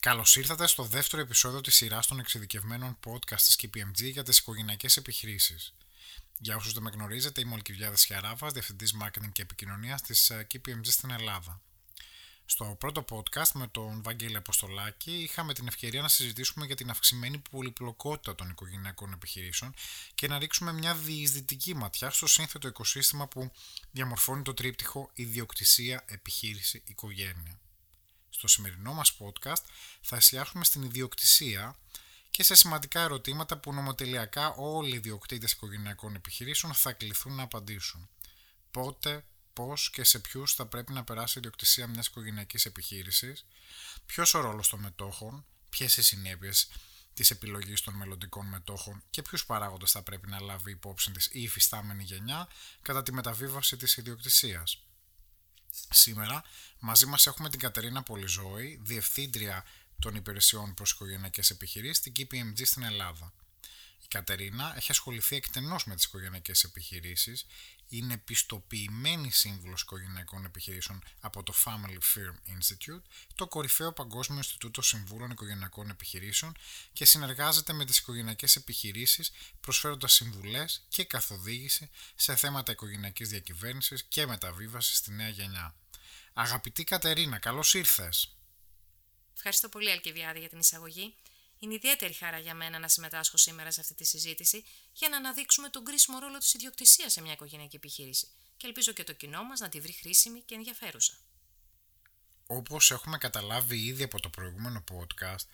Καλώς ήρθατε στο δεύτερο επεισόδιο της σειράς των εξειδικευμένων podcast της KPMG για τις οικογενειακές επιχειρήσεις. Για όσους δεν με γνωρίζετε, είμαι ο Λυκυβιάδη Χιαράβα, διευθυντής marketing και επικοινωνίας της KPMG στην Ελλάδα. Στο πρώτο podcast με τον Βαγγέλη Αποστολάκη είχαμε την ευκαιρία να συζητήσουμε για την αυξημένη πολυπλοκότητα των οικογενειακών επιχειρήσεων και να ρίξουμε μια διεισδυτική ματιά στο σύνθετο οικοσύστημα που διαμορφώνει το τρίπτυχο ιδιοκτησία, επιχείρηση, οικογένεια. Στο σημερινό μας podcast θα εστιάσουμε στην ιδιοκτησία και σε σημαντικά ερωτήματα που νομοτελειακά όλοι οι ιδιοκτήτες οικογενειακών επιχειρήσεων θα κληθούν να απαντήσουν. Πότε, πώς και σε ποιους θα πρέπει να περάσει η ιδιοκτησία μιας οικογενειακής επιχείρησης, ποιος ο ρόλος των μετόχων, ποιες οι συνέπειες της επιλογής των μελλοντικών μετόχων και ποιους παράγοντες θα πρέπει να λάβει υπόψη της η υφιστάμενη γενιά κατά τη μεταβίβαση της ιδιοκτησίας. Σήμερα μαζί μας έχουμε την Κατερίνα Πολυζώη, Διευθύντρια των Υπηρεσιών προς Οικογενειακές Επιχειρήσεις στην KPMG στην Ελλάδα. Η Κατερίνα έχει ασχοληθεί εκτενώς με τις οικογενειακές επιχειρήσεις, είναι πιστοποιημένη σύμβουλος οικογενειακών επιχειρήσεων από το Family Firm Institute, το κορυφαίο Παγκόσμιο Ινστιτούτο Συμβούλων Οικογενειακών Επιχειρήσεων και συνεργάζεται με τις οικογενειακές επιχειρήσεις προσφέροντας συμβουλές και καθοδήγηση σε θέματα οικογενειακής διακυβέρνησης και μεταβίβασης στη νέα γενιά. Αγαπητή Κατερίνα, καλώς ήρθες! Ευχαριστώ πολύ Αλκιβιάδη για την εισαγωγή. Είναι ιδιαίτερη χαρά για μένα να συμμετάσχω σήμερα σε αυτή τη συζήτηση για να αναδείξουμε τον κρίσιμο ρόλο της ιδιοκτησίας σε μια οικογενειακή επιχείρηση και ελπίζω και το κοινό μας να τη βρει χρήσιμη και ενδιαφέρουσα. Όπως έχουμε καταλάβει ήδη από το προηγούμενο podcast,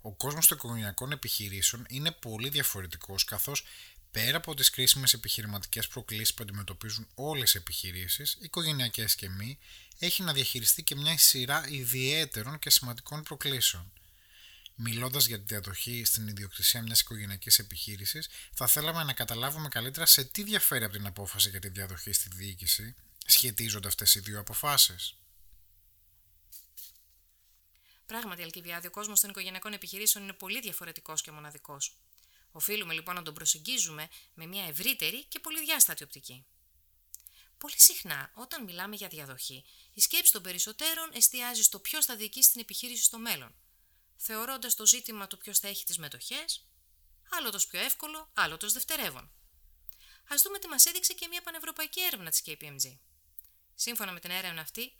ο κόσμος των οικογενειακών επιχειρήσεων είναι πολύ διαφορετικός καθώς πέρα από τις κρίσιμες επιχειρηματικές προκλήσεις που αντιμετωπίζουν όλες οι επιχειρήσεις, οικογενειακές και μη, έχει να διαχειριστεί και μια σειρά ιδιαίτερων και σημαντικών προκλήσεων. Μιλώντας για τη διαδοχή στην ιδιοκτησία μιας οικογενειακής επιχείρησης, θα θέλαμε να καταλάβουμε καλύτερα σε τι διαφέρει από την απόφαση για τη διαδοχή στη διοίκηση. Σχετίζονται αυτές οι δύο αποφάσεις. Πράγματι, Αλκιβιάδη, ο κόσμος των οικογενειακών επιχειρήσεων είναι πολύ διαφορετικός και μοναδικός. Οφείλουμε λοιπόν να τον προσεγγίζουμε με μια ευρύτερη και πολυδιάστατη οπτική. Πολύ συχνά, όταν μιλάμε για διαδοχή, η σκέψη των περισσότερων εστιάζει στο ποιος θα διοικήσει την επιχείρηση στο μέλλον, θεωρώντας το ζήτημα του ποιος θα έχει τις μετοχές, άλλο πιο εύκολο, άλλο δευτερεύον. Α δούμε τι μας έδειξε και μια πανευρωπαϊκή έρευνα της KPMG. Σύμφωνα με την έρευνα αυτή,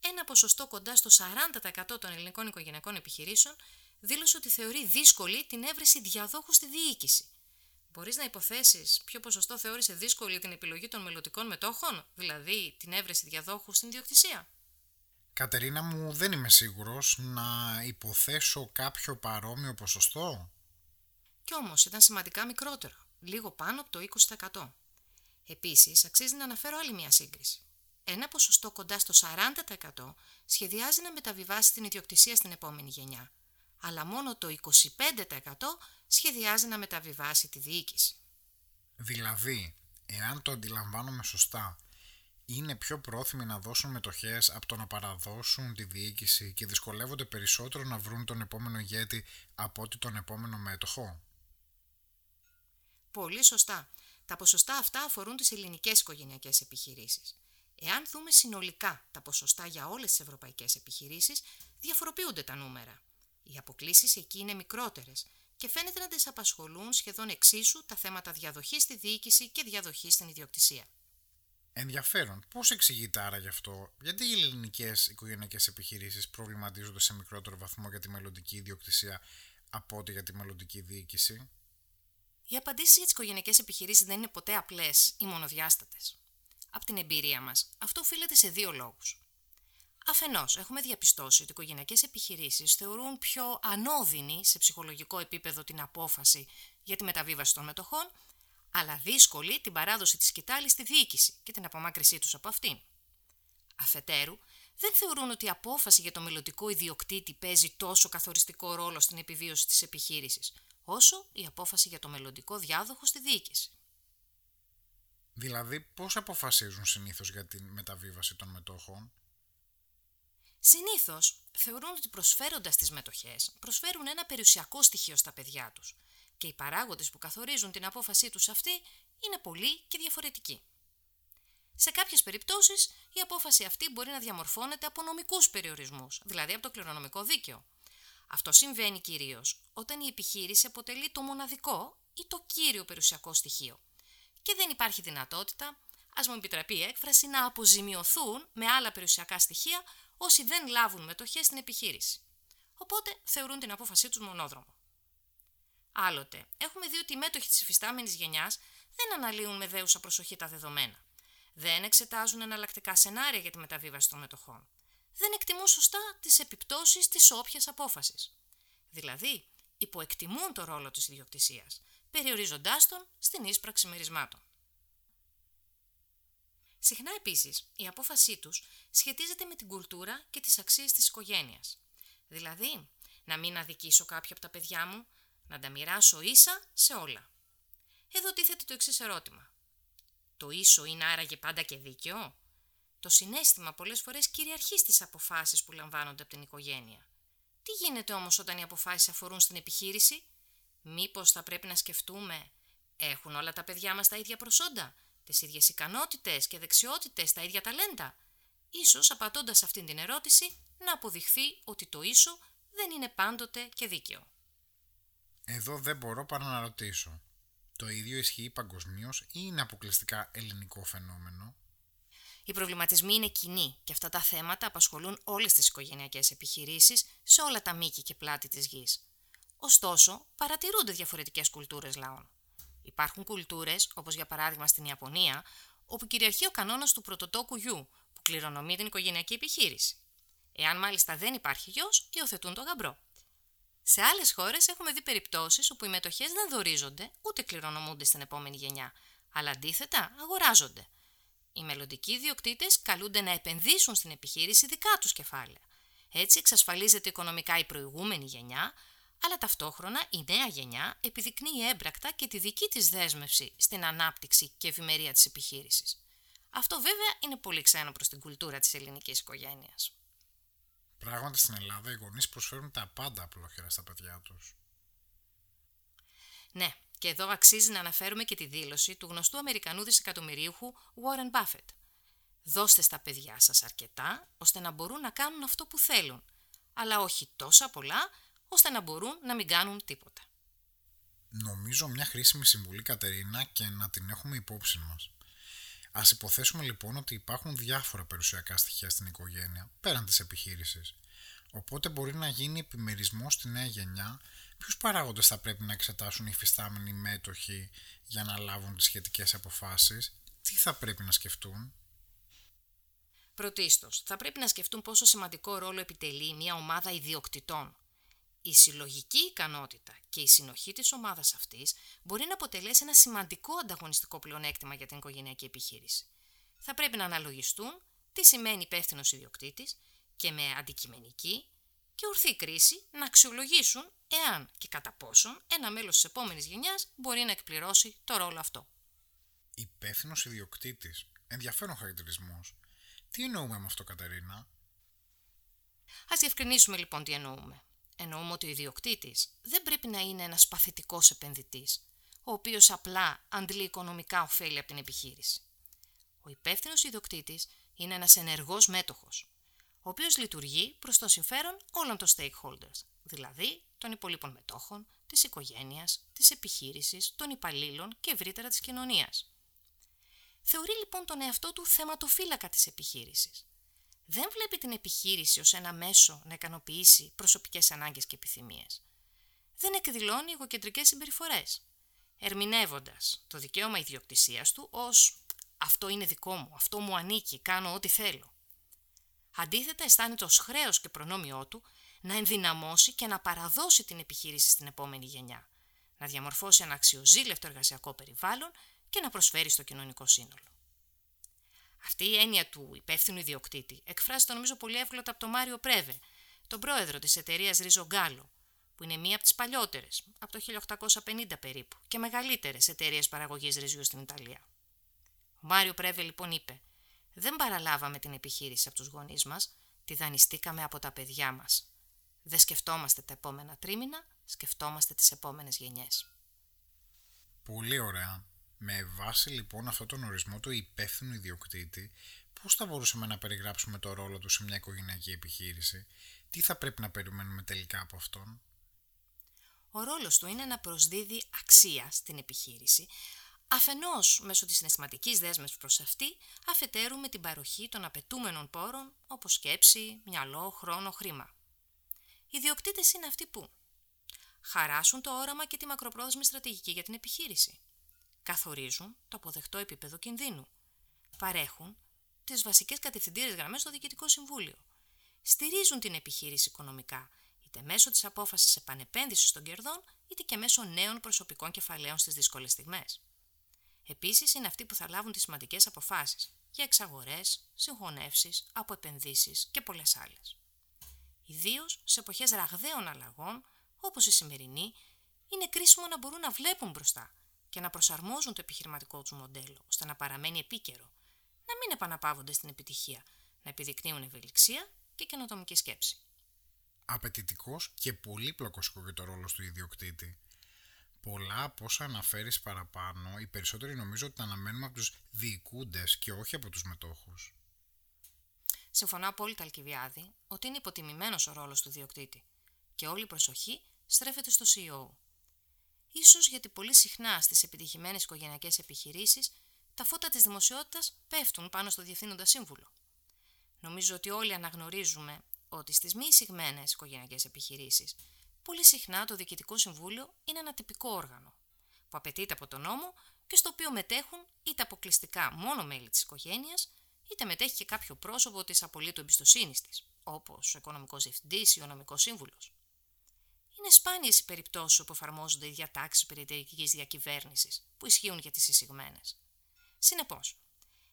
ένα ποσοστό κοντά στο 40% των ελληνικών οικογενειακών επιχειρήσεων δήλωσε ότι θεωρεί δύσκολη την έβρεση διαδόχου στη διοίκηση. Μπορείς να υποθέσεις ποιο ποσοστό θεώρησε δύσκολη την επιλογή των μελλοντικών μετόχων, δηλαδή την έβρεση διαδόχου στην ιδιοκτησία; Κατερίνα μου δεν είμαι σίγουρος να υποθέσω κάποιο παρόμοιο ποσοστό. Κι όμως ήταν σημαντικά μικρότερο, λίγο πάνω από το 20%. Επίσης, αξίζει να αναφέρω άλλη μια σύγκριση. Ένα ποσοστό κοντά στο 40% σχεδιάζει να μεταβιβάσει την ιδιοκτησία στην επόμενη γενιά, αλλά μόνο το 25% σχεδιάζει να μεταβιβάσει τη διοίκηση. Δηλαδή, εάν το αντιλαμβάνομαι σωστά, είναι πιο πρόθυμοι να δώσουν μετοχές από το να παραδώσουν τη διοίκηση και δυσκολεύονται περισσότερο να βρουν τον επόμενο ηγέτη από ότι τον επόμενο μέτοχο; Πολύ σωστά. Τα ποσοστά αυτά αφορούν τις ελληνικές οικογενειακές επιχειρήσεις. Εάν δούμε συνολικά τα ποσοστά για όλες τις ευρωπαϊκές επιχειρήσεις, διαφοροποιούνται τα νούμερα. Οι αποκλήσεις εκεί είναι μικρότερες και φαίνεται να τις απασχολούν σχεδόν εξίσου τα θέματα διαδοχής στη διοίκηση και διαδοχής στην ιδιοκτησία. Ενδιαφέρον. Πώς εξηγείται άρα γι' αυτό, γιατί οι ελληνικές οικογενειακές επιχειρήσεις προβληματίζονται σε μικρότερο βαθμό για τη μελλοντική ιδιοκτησία από ότι για τη μελλοντική διοίκηση; Οι απαντήσεις για τις οικογενειακές επιχειρήσεις δεν είναι ποτέ απλές ή μονοδιάστατες. Από την εμπειρία μας, αυτό οφείλεται σε δύο λόγους. Αφενός, έχουμε διαπιστώσει ότι οι οικογενειακές επιχειρήσεις θεωρούν πιο ανώδυνη σε ψυχολογικό επίπεδο την απόφαση για τη μεταβίβαση των μετοχών αλλά δύσκολη την παράδοση της σκητάλης στη διοίκηση και την απομάκρυσή τους από αυτήν. Αφετέρου, δεν θεωρούν ότι η απόφαση για το μελλοντικό ιδιοκτήτη παίζει τόσο καθοριστικό ρόλο στην επιβίωση της επιχείρησης, όσο η απόφαση για το μελλοντικό διάδοχο στη διοίκηση. Δηλαδή, πώς αποφασίζουν συνήθως για τη μεταβίβαση των μετόχων; Συνήθως, θεωρούν ότι προσφέροντας τις μετοχές, προσφέρουν ένα περιουσιακό στοιχείο στα παιδιά τους – και οι παράγοντες που καθορίζουν την απόφασή τους αυτή είναι πολλοί και διαφορετικοί. Σε κάποιες περιπτώσεις η απόφαση αυτή μπορεί να διαμορφώνεται από νομικούς περιορισμούς, δηλαδή από το κληρονομικό δίκαιο. Αυτό συμβαίνει κυρίως όταν η επιχείρηση αποτελεί το μοναδικό ή το κύριο περιουσιακό στοιχείο και δεν υπάρχει δυνατότητα, ας μου επιτραπεί η έκφραση, να αποζημιωθούν με άλλα περιουσιακά στοιχεία όσοι δεν λάβουν μετοχές στην επιχείρηση. Οπότε θεωρούν την απόφασή τους μονόδρομο. Άλλοτε, έχουμε δει ότι οι μέτοχοι της υφιστάμενης γενιάς δεν αναλύουν με δέουσα προσοχή τα δεδομένα. Δεν εξετάζουν εναλλακτικά σενάρια για τη μεταβίβαση των μετοχών. Δεν εκτιμούν σωστά τις επιπτώσεις της όποιας απόφασης. Δηλαδή, υποεκτιμούν το ρόλο της ιδιοκτησίας, περιορίζοντάς τον στην ίσπραξη μερισμάτων. Συχνά επίσης, η απόφασή τους σχετίζεται με την κουλτούρα και τις αξίες της οικογένειας. Δηλαδή, να μην αδικήσω κάποια από τα παιδιά μου, να τα μοιράσω ίσα σε όλα. Εδώ τίθεται το εξής ερώτημα. Το ίσο είναι άραγε πάντα και δίκαιο; Το συνέστημα πολλές φορές κυριαρχεί στις αποφάσεις που λαμβάνονται από την οικογένεια. Τι γίνεται όμως όταν οι αποφάσεις αφορούν στην επιχείρηση; Μήπως θα πρέπει να σκεφτούμε έχουν όλα τα παιδιά μας τα ίδια προσόντα, τις ίδιες ικανότητες και δεξιότητες, τα ίδια ταλέντα; Ίσως απαντώντας αυτήν την ερώτηση να αποδειχθεί ότι το ίσο δεν είναι πάντοτε και δίκαιο. Εδώ δεν μπορώ παρά να ρωτήσω. Το ίδιο ισχύει παγκοσμίως ή είναι αποκλειστικά ελληνικό φαινόμενο; Οι προβληματισμοί είναι κοινοί και αυτά τα θέματα απασχολούν όλες τις οικογενειακές επιχειρήσεις σε όλα τα μήκη και πλάτη της γης. Ωστόσο, παρατηρούνται διαφορετικές κουλτούρες λαών. Υπάρχουν κουλτούρες, όπως για παράδειγμα στην Ιαπωνία, όπου κυριαρχεί ο κανόνας του πρωτοτόκου γιου, που κληρονομεί την οικογενειακή επιχείρηση. Εάν μάλιστα δεν υπάρχει γιος, υιοθετούν τον γαμπρό. Σε άλλες χώρες έχουμε δει περιπτώσεις όπου οι μετοχές δεν δορίζονται ούτε κληρονομούνται στην επόμενη γενιά, αλλά αντίθετα αγοράζονται. Οι μελλοντικοί ιδιοκτήτες καλούνται να επενδύσουν στην επιχείρηση δικά τους κεφάλαια. Έτσι εξασφαλίζεται οικονομικά η προηγούμενη γενιά, αλλά ταυτόχρονα η νέα γενιά επιδεικνύει έμπρακτα και τη δική της δέσμευση στην ανάπτυξη και ευημερία της επιχείρησης. Αυτό βέβαια είναι πολύ ξένο προς την κουλτούρα της ελληνικής οικογένειας. Πράγματι στην Ελλάδα οι γονείς προσφέρουν τα πάντα απλόχερα στα παιδιά τους. Ναι, και εδώ αξίζει να αναφέρουμε και τη δήλωση του γνωστού Αμερικανού δισεκατομμυρίουχου Warren Buffett. Δώστε στα παιδιά σας αρκετά ώστε να μπορούν να κάνουν αυτό που θέλουν, αλλά όχι τόσα πολλά ώστε να μπορούν να μην κάνουν τίποτα. Νομίζω μια χρήσιμη συμβουλή Κατερίνα και να την έχουμε υπόψη μας. Α υποθέσουμε λοιπόν ότι υπάρχουν διάφορα περιουσιακά στοιχεία στην οικογένεια, πέραν της επιχείρησης. Οπότε μπορεί να γίνει επιμερισμός στη νέα γενιά ποιους παράγοντες θα πρέπει να εξετάσουν οι υφιστάμενοι μέτοχοι για να λάβουν τις σχετικές αποφάσεις, τι θα πρέπει να σκεφτούν; Πρωτίστως, θα πρέπει να σκεφτούν πόσο σημαντικό ρόλο επιτελεί μια ομάδα ιδιοκτητών η συλλογική ικανότητα και η συνοχή της ομάδας αυτής μπορεί να αποτελέσει ένα σημαντικό ανταγωνιστικό πλεονέκτημα για την οικογενειακή επιχείρηση. Θα πρέπει να αναλογιστούν τι σημαίνει υπεύθυνος ιδιοκτήτης και με αντικειμενική και ορθή κρίση να αξιολογήσουν εάν και κατά πόσον ένα μέλος της επόμενης γενιάς μπορεί να εκπληρώσει το ρόλο αυτό. Υπεύθυνος ιδιοκτήτης. Ενδιαφέρον χαρακτηρισμό. Τι εννοούμε με αυτό, Κατερίνα; Α διευκρινίσουμε λοιπόν τι εννοούμε. Εννοούμε ότι ο ιδιοκτήτης δεν πρέπει να είναι ένας παθητικός επενδυτής, ο οποίος απλά αντλεί οικονομικά ωφέλη από την επιχείρηση. Ο υπεύθυνος ιδιοκτήτης είναι ένας ενεργός μέτοχος, ο οποίος λειτουργεί προς το συμφέρον όλων των stakeholders, δηλαδή των υπολείπων μετόχων, της οικογένειας, της επιχείρησης, των υπαλλήλων και ευρύτερα της κοινωνίας. Θεωρεί λοιπόν τον εαυτό του θεματοφύλακα της επιχείρησης δεν βλέπει την επιχείρηση ως ένα μέσο να ικανοποιήσει προσωπικές ανάγκες και επιθυμίες. Δεν εκδηλώνει εγωκεντρικές συμπεριφορές, ερμηνεύοντας το δικαίωμα ιδιοκτησίας του ως «αυτό είναι δικό μου, αυτό μου ανήκει, κάνω ό,τι θέλω». Αντίθετα αισθάνεται ως χρέος και προνόμιό του να ενδυναμώσει και να παραδώσει την επιχείρηση στην επόμενη γενιά, να διαμορφώσει ένα αξιοζήλευτο εργασιακό περιβάλλον και να προσφέρει στο κοινωνικό σύνολο. Αυτή η έννοια του υπεύθυνου ιδιοκτήτη εκφράζεται νομίζω πολύ εύκολα από τον Μάριο Πρέβε, τον πρόεδρο της εταιρείας Ρίζο Γκάλο, που είναι μία από τις παλιότερες, από το 1850 περίπου, και μεγαλύτερες εταιρείες παραγωγής ρυζιού στην Ιταλία. Ο Μάριο Πρέβε λοιπόν είπε: Δεν παραλάβαμε την επιχείρηση από τους γονείς μας, τη δανειστήκαμε από τα παιδιά μας. Δεν σκεφτόμαστε τα επόμενα τρίμηνα, σκεφτόμαστε τις επόμενες γενιές. Πολύ ωραία. Με βάση λοιπόν αυτόν τον ορισμό του υπεύθυνου ιδιοκτήτη, πώς θα μπορούσαμε να περιγράψουμε το ρόλο του σε μια οικογενειακή επιχείρηση, τι θα πρέπει να περιμένουμε τελικά από αυτόν; Ο ρόλος του είναι να προσδίδει αξία στην επιχείρηση, αφενός μέσω της συναισθηματικής δέσμευσης προς αυτή, αφετέρου με την παροχή των απαιτούμενων πόρων όπως σκέψη, μυαλό, χρόνο, χρήμα. Οι διοκτήτες είναι αυτοί που χαράσουν το όραμα και τη μακροπρόθεσμη στρατηγική για την επιχείρηση. Καθορίζουν το αποδεκτό επίπεδο κινδύνου. Παρέχουν τις βασικές κατευθυντήρε γραμμές στο Διοικητικό Συμβούλιο. Στηρίζουν την επιχείρηση οικονομικά, είτε μέσω της απόφασης επανεπένδυσης των κερδών, είτε και μέσω νέων προσωπικών κεφαλαίων στις δύσκολες στιγμές. Επίσης, είναι αυτοί που θα λάβουν τις σημαντικές αποφάσεις για εξαγορές, συγχωνεύσεις, αποεπενδύσεις και πολλές άλλες. Ιδίως σε εποχές ραγδαίων αλλαγών, όπως η σημερινή, είναι κρίσιμο να μπορούν να βλέπουν μπροστά και να προσαρμόζουν το επιχειρηματικό τους μοντέλο ώστε να παραμένει επίκαιρο, να μην επαναπαύονται στην επιτυχία, να επιδεικνύουν ευελιξία και καινοτομική σκέψη. Απαιτητικός και πολύπλοκος και το ρόλος του ιδιοκτήτη. Πολλά από όσα αναφέρεις παραπάνω, οι περισσότεροι νομίζω ότι τα αναμένουμε από τους διοικούντες και όχι από τους μετόχους. Συμφωνώ απόλυτα, Αλκιβιάδη, ότι είναι υποτιμημένος ο ρόλος του ιδιοκτήτη και όλη η προσοχή στρέφεται στο CEO. Ίσως γιατί πολύ συχνά στις επιτυχημένες οικογενειακές επιχειρήσεις τα φώτα της δημοσιότητας πέφτουν πάνω στο διευθύνοντα σύμβουλο. Νομίζω ότι όλοι αναγνωρίζουμε ότι στις μη εισηγμένες οικογενειακές επιχειρήσεις πολύ συχνά το Διοικητικό Συμβούλιο είναι ένα τυπικό όργανο που απαιτείται από τον νόμο και στο οποίο μετέχουν είτε αποκλειστικά μόνο μέλη της οικογένειας είτε μετέχει και κάποιο πρόσωπο της απολύτου εμπιστοσύνης της, όπως ο οικονομικός διευθυντής ή ο νομικός σύμβουλος. Είναι σπάνιες οι περιπτώσεις όπου εφαρμόζονται οι διατάξεις περιεταιρική διακυβέρνησης που ισχύουν για τις εισηγμένες. Συνεπώς,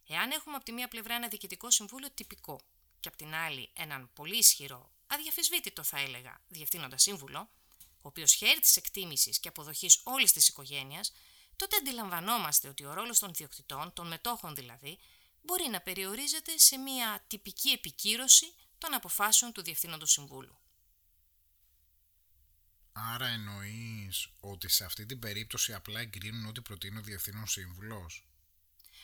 εάν έχουμε από τη μία πλευρά ένα διοικητικό συμβούλιο τυπικό και από την άλλη έναν πολύ ισχυρό, αδιαφεσβήτητο θα έλεγα, διευθύνοντα σύμβουλο, ο οποίος χαίρει της εκτίμησης και αποδοχής όλης της οικογένειας, τότε αντιλαμβανόμαστε ότι ο ρόλος των ιδιοκτητών, των μετόχων δηλαδή, μπορεί να περιορίζεται σε μια τυπική επικύρωση των αποφάσεων του Διευθύνοντος Συμβούλου. Άρα εννοείς ότι σε αυτή την περίπτωση απλά εγκρίνουν ό,τι προτείνει ο Διευθύνων Σύμβουλος;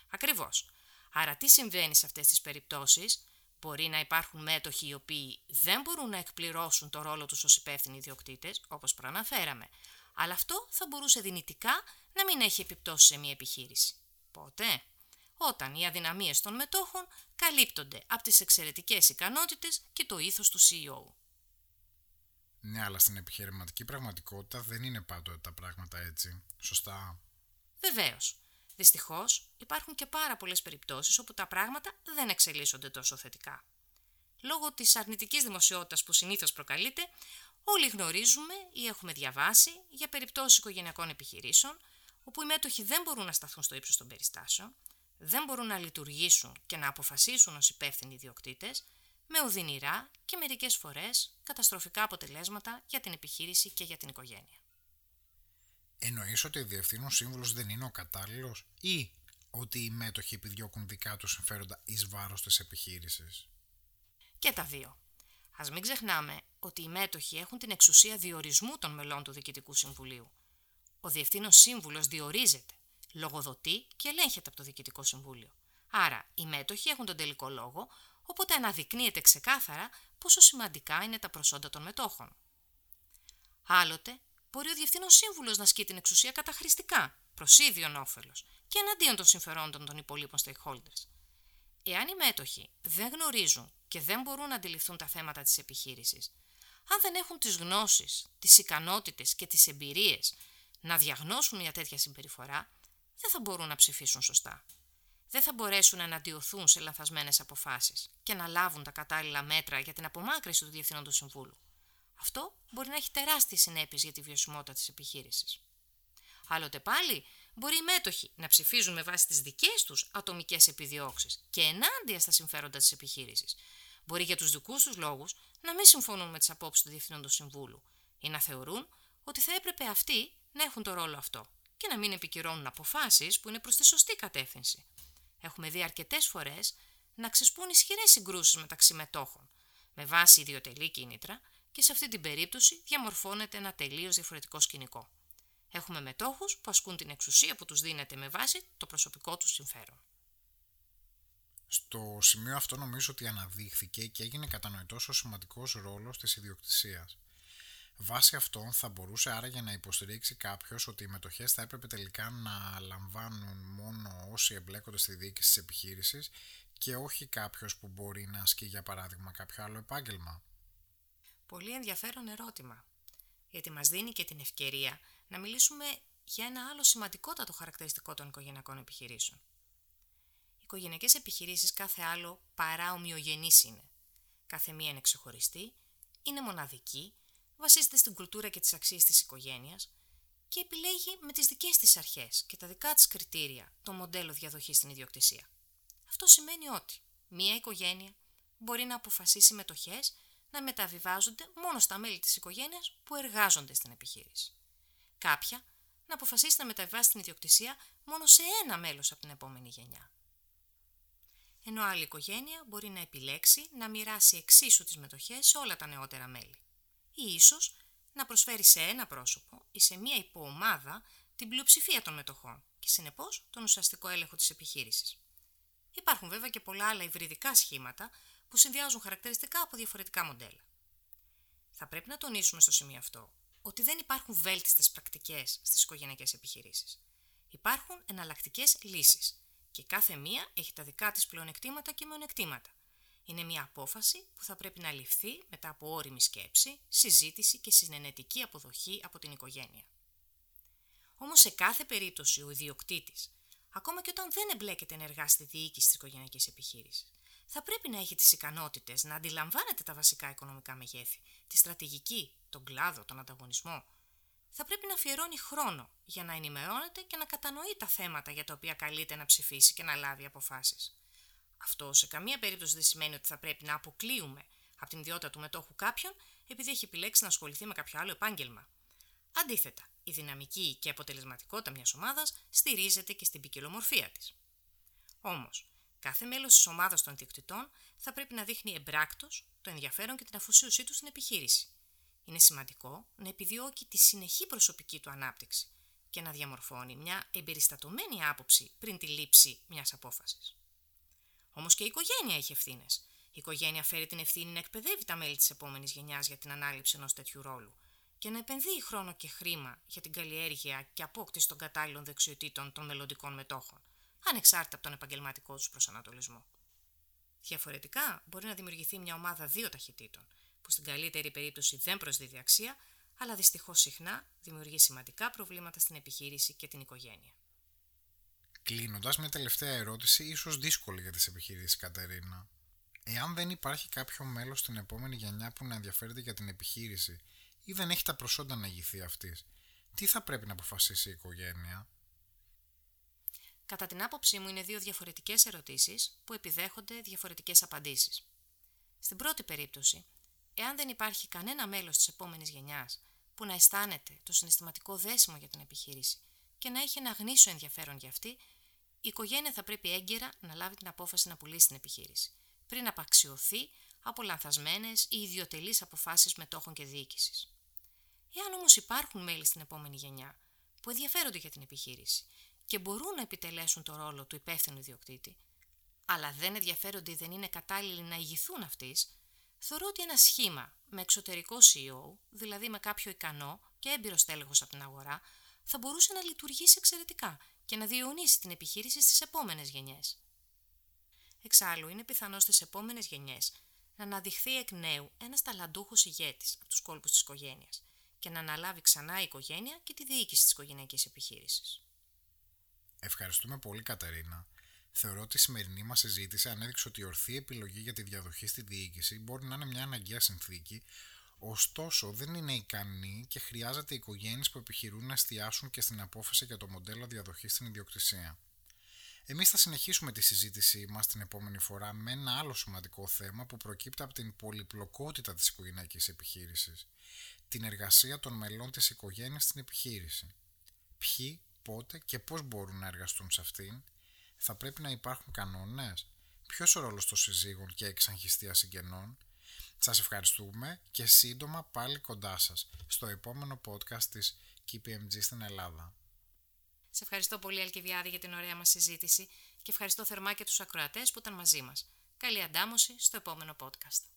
Ακριβώς. Άρα τι συμβαίνει σε αυτές τις περιπτώσεις; Μπορεί να υπάρχουν μέτοχοι οι οποίοι δεν μπορούν να εκπληρώσουν το ρόλο τους ως υπεύθυνοι ιδιοκτήτες, όπως προαναφέραμε. Αλλά αυτό θα μπορούσε δυνητικά να μην έχει επιπτώσεις σε μια επιχείρηση. Πότε; Όταν οι αδυναμίες των μετόχων καλύπτονται από τις εξαιρετικές ικανότητες και το ήθος του CEO. Ναι, αλλά στην επιχειρηματική πραγματικότητα δεν είναι πάντοτε τα πράγματα έτσι. Σωστά. Βεβαίως. Δυστυχώς, υπάρχουν και πάρα πολλές περιπτώσεις όπου τα πράγματα δεν εξελίσσονται τόσο θετικά. Λόγω της αρνητικής δημοσιότητας που συνήθως προκαλείται, όλοι γνωρίζουμε ή έχουμε διαβάσει για περιπτώσεις οικογενειακών επιχειρήσεων, όπου οι μέτοχοι δεν μπορούν να σταθούν στο ύψος των περιστάσεων, δεν μπορούν να λειτουργήσουν και να αποφασίσουν ως υπεύθυνοι ιδιοκτήτες, με οδυνηρά και μερικές φορές καταστροφικά αποτελέσματα για την επιχείρηση και για την οικογένεια. Εννοείς ότι ο διευθύνων σύμβουλος δεν είναι ο κατάλληλος ή ότι οι μέτοχοι επιδιώκουν δικά τους συμφέροντα εις βάρος της επιχείρησης; Και τα δύο. Ας μην ξεχνάμε ότι οι μέτοχοι έχουν την εξουσία διορισμού των μελών του Διοικητικού Συμβουλίου. Ο Διευθύνων Σύμβουλος διορίζεται, λογοδοτεί και ελέγχεται από το Διοικητικό Συμβούλιο. Άρα, οι μέτοχοι έχουν τον τελικό λόγο, οπότε αναδεικνύεται ξεκάθαρα πόσο σημαντικά είναι τα προσόντα των μετόχων. Άλλοτε, μπορεί ο διευθύνων σύμβουλος να ασκεί την εξουσία καταχρηστικά, προ ίδιον όφελος και εναντίον των συμφερόντων των υπολείπων stakeholders. Εάν οι μέτοχοι δεν γνωρίζουν και δεν μπορούν να αντιληφθούν τα θέματα της επιχείρησης, αν δεν έχουν τις γνώσεις, τις ικανότητες και τις εμπειρίες να διαγνώσουν μια τέτοια συμπεριφορά, δεν θα μπορούν να ψηφίσουν σωστά δεν θα μπορέσουν να αντιωθούν σε λανθασμένες αποφάσεις και να λάβουν τα κατάλληλα μέτρα για την απομάκρυση του Διευθύνοντο Συμβούλου. Αυτό μπορεί να έχει τεράστιες συνέπειες για τη βιωσιμότητα της επιχείρησης. Άλλοτε πάλι, μπορεί οι μέτοχοι να ψηφίζουν με βάση τις δικές τους ατομικές επιδιώξεις και ενάντια στα συμφέροντα της επιχείρησης. Μπορεί για τους δικούς τους λόγους να μην συμφωνούν με τις απόψεις του Διευθύνοντο Συμβούλου ή να θεωρούν ότι θα έπρεπε αυτοί να έχουν το ρόλο αυτό και να μην επικυρώνουν αποφάσεις που είναι προς τη σωστή κατεύθυνση. Έχουμε δει αρκετές φορές να ξεσπούν ισχυρές συγκρούσεις μεταξύ μετόχων, με βάση ιδιωτελή κίνητρα και σε αυτή την περίπτωση διαμορφώνεται ένα τελείως διαφορετικό σκηνικό. Έχουμε μετόχους που ασκούν την εξουσία που τους δίνεται με βάση το προσωπικό τους συμφέρον. Στο σημείο αυτό νομίζω ότι αναδείχθηκε και έγινε κατανοητός ο σημαντικός ρόλος της ιδιοκτησίας. Βάσει αυτών θα μπορούσε άραγε να υποστηρίξει κάποιος ότι οι μετοχές θα έπρεπε τελικά να λαμβάνουν μόνο όσοι εμπλέκονται στη διοίκηση της επιχείρησης και όχι κάποιος που μπορεί να ασκεί για παράδειγμα κάποιο άλλο επάγγελμα. Πολύ ενδιαφέρον ερώτημα. Γιατί μας δίνει και την ευκαιρία να μιλήσουμε για ένα άλλο σημαντικότατο χαρακτηριστικό των οικογενειακών επιχειρήσεων. Οι οικογενειακές επιχειρήσεις κάθε άλλο παρά ομοιογενείς είναι. Κάθε μία είναι ξεχωριστή, είναι μοναδική βασίζεται στην κουλτούρα και τις αξίες της οικογένειας και επιλέγει με τις δικές της αρχές και τα δικά της κριτήρια το μοντέλο διαδοχής στην ιδιοκτησία. Αυτό σημαίνει ότι μία οικογένεια μπορεί να αποφασίσει μετοχές να μεταβιβάζονται μόνο στα μέλη της οικογένειας που εργάζονται στην επιχείρηση. Κάποια να αποφασίσει να μεταβιβάσει την ιδιοκτησία μόνο σε ένα μέλος από την επόμενη γενιά. Ενώ άλλη οικογένεια μπορεί να επιλέξει να μοιράσει εξίσου τις μετοχές σε όλα τα νεότερα μέλη ή ίσως να προσφέρει σε ένα πρόσωπο ή σε μία υποομάδα την πλειοψηφία των μετοχών και συνεπώς τον ουσιαστικό έλεγχο της επιχείρησης. Υπάρχουν βέβαια και πολλά άλλα υβριδικά σχήματα που συνδυάζουν χαρακτηριστικά από διαφορετικά μοντέλα. Θα πρέπει να τονίσουμε στο σημείο αυτό ότι δεν υπάρχουν βέλτιστες πρακτικές στις οικογενειακές επιχειρήσεις. Υπάρχουν εναλλακτικές λύσεις και κάθε μία έχει τα δικά της πλεονεκτήματα και μειονεκτήματα είναι μια απόφαση που θα πρέπει να ληφθεί μετά από όρημη σκέψη, συζήτηση και συνενετική αποδοχή από την οικογένεια. Όμως σε κάθε περίπτωση ο ιδιοκτήτης, ακόμα και όταν δεν εμπλέκεται ενεργά στη διοίκηση της οικογενειακής επιχείρησης, θα πρέπει να έχει τις ικανότητες να αντιλαμβάνεται τα βασικά οικονομικά μεγέθη, τη στρατηγική, τον κλάδο, τον ανταγωνισμό. Θα πρέπει να αφιερώνει χρόνο για να ενημερώνεται και να κατανοεί τα θέματα για τα οποία καλείται να ψηφίσει και να λάβει αποφάσεις. Αυτό σε καμία περίπτωση δεν σημαίνει ότι θα πρέπει να αποκλείουμε από την ιδιότητα του μετόχου κάποιον επειδή έχει επιλέξει να ασχοληθεί με κάποιο άλλο επάγγελμα. Αντίθετα, η δυναμική και αποτελεσματικότητα μιας ομάδας στηρίζεται και στην ποικιλομορφία της. Όμως, κάθε μέλος της ομάδας των διοκτητών θα πρέπει να δείχνει εμπράκτος το ενδιαφέρον και την αφοσίωσή του στην επιχείρηση. Είναι σημαντικό να επιδιώκει τη συνεχή προσωπική του ανάπτυξη και να διαμορφώνει μια εμπεριστατωμένη άποψη πριν τη λήψη μιας απόφασης. Όμως και η οικογένεια έχει ευθύνες. Η οικογένεια φέρει την ευθύνη να εκπαιδεύει τα μέλη της επόμενης γενιάς για την ανάληψη ενός τέτοιου ρόλου και να επενδύει χρόνο και χρήμα για την καλλιέργεια και απόκτηση των κατάλληλων δεξιοτήτων των μελλοντικών μετόχων, ανεξάρτητα από τον επαγγελματικό τους προσανατολισμό. Διαφορετικά, μπορεί να δημιουργηθεί μια ομάδα δύο ταχυτήτων, που στην καλύτερη περίπτωση δεν προσδίδει αξία, αλλά δυστυχώς συχνά δημιουργεί σημαντικά προβλήματα στην επιχείρηση και την οικογένεια. Κλείνοντας, μια τελευταία ερώτηση, ίσως δύσκολη για τις επιχειρήσεις, Κατερίνα. Εάν δεν υπάρχει κάποιο μέλος στην επόμενη γενιά που να ενδιαφέρεται για την επιχείρηση ή δεν έχει τα προσόντα να ηγηθεί αυτής, τι θα πρέπει να αποφασίσει η οικογένεια; Κατά την άποψή μου, είναι δύο διαφορετικές ερωτήσεις που επιδέχονται διαφορετικές απαντήσεις. Στην πρώτη περίπτωση, εάν δεν υπάρχει κανένα μέλος της επόμενης γενιάς που να αισθάνεται το συναισθηματικό δέσιμο για την επιχείρηση και να έχει ένα γνήσιο ενδιαφέρον για αυτή, η οικογένεια θα πρέπει έγκαιρα να λάβει την απόφαση να πουλήσει την επιχείρηση, πριν απαξιωθεί από λανθασμένες ή ιδιωτελείς αποφάσεις μετόχων και διοίκησης. Εάν όμως υπάρχουν μέλη στην επόμενη γενιά που ενδιαφέρονται για την επιχείρηση και μπορούν να επιτελέσουν το ρόλο του υπεύθυνου ιδιοκτήτη, αλλά δεν ενδιαφέρονται ή δεν είναι κατάλληλοι να ηγηθούν αυτής, θεωρώ ότι ένα σχήμα με εξωτερικό CEO, δηλαδή με κάποιο ικανό και έμπειρο στέλεχος από την αγορά, θα μπορούσε να λειτουργήσει εξαιρετικά και να διαιωνίσει την επιχείρηση στις επόμενες γενιές. Εξάλλου, είναι πιθανό στις επόμενες γενιές να αναδειχθεί εκ νέου ένας ταλαντούχος ηγέτης από τους κόλπους της οικογένειας και να αναλάβει ξανά η οικογένεια και τη διοίκηση της οικογενειακής επιχείρησης. Ευχαριστούμε πολύ Κατερίνα. Θεωρώ ότι η σημερινή μας συζήτηση ανέδειξε ότι η ορθή επιλογή για τη διαδοχή στη διοίκηση μπορεί να είναι μια αναγκαία συνθήκη Ωστόσο, δεν είναι ικανοί και χρειάζεται οι οικογένειες που επιχειρούν να εστιάσουν και στην απόφαση για το μοντέλο διαδοχής στην ιδιοκτησία. Εμείς θα συνεχίσουμε τη συζήτησή μας την επόμενη φορά με ένα άλλο σημαντικό θέμα που προκύπτει από την πολυπλοκότητα της οικογενειακής επιχείρησης. Την εργασία των μελών της οικογένειας στην επιχείρηση. Ποιοι, πότε και πώς μπορούν να εργαστούν σε αυτήν, θα πρέπει να υπάρχουν κανόνες, ποιος ο ρόλος των συζύγων και εξαγχιστία συγγενών, σας ευχαριστούμε και σύντομα πάλι κοντά σας στο επόμενο podcast της KPMG στην Ελλάδα. Σε ευχαριστώ πολύ Αλκιβιάδη για την ωραία μας συζήτηση Και ευχαριστώ θερμά και τους ακροατές που ήταν μαζί μας. Καλή αντάμωση στο επόμενο podcast.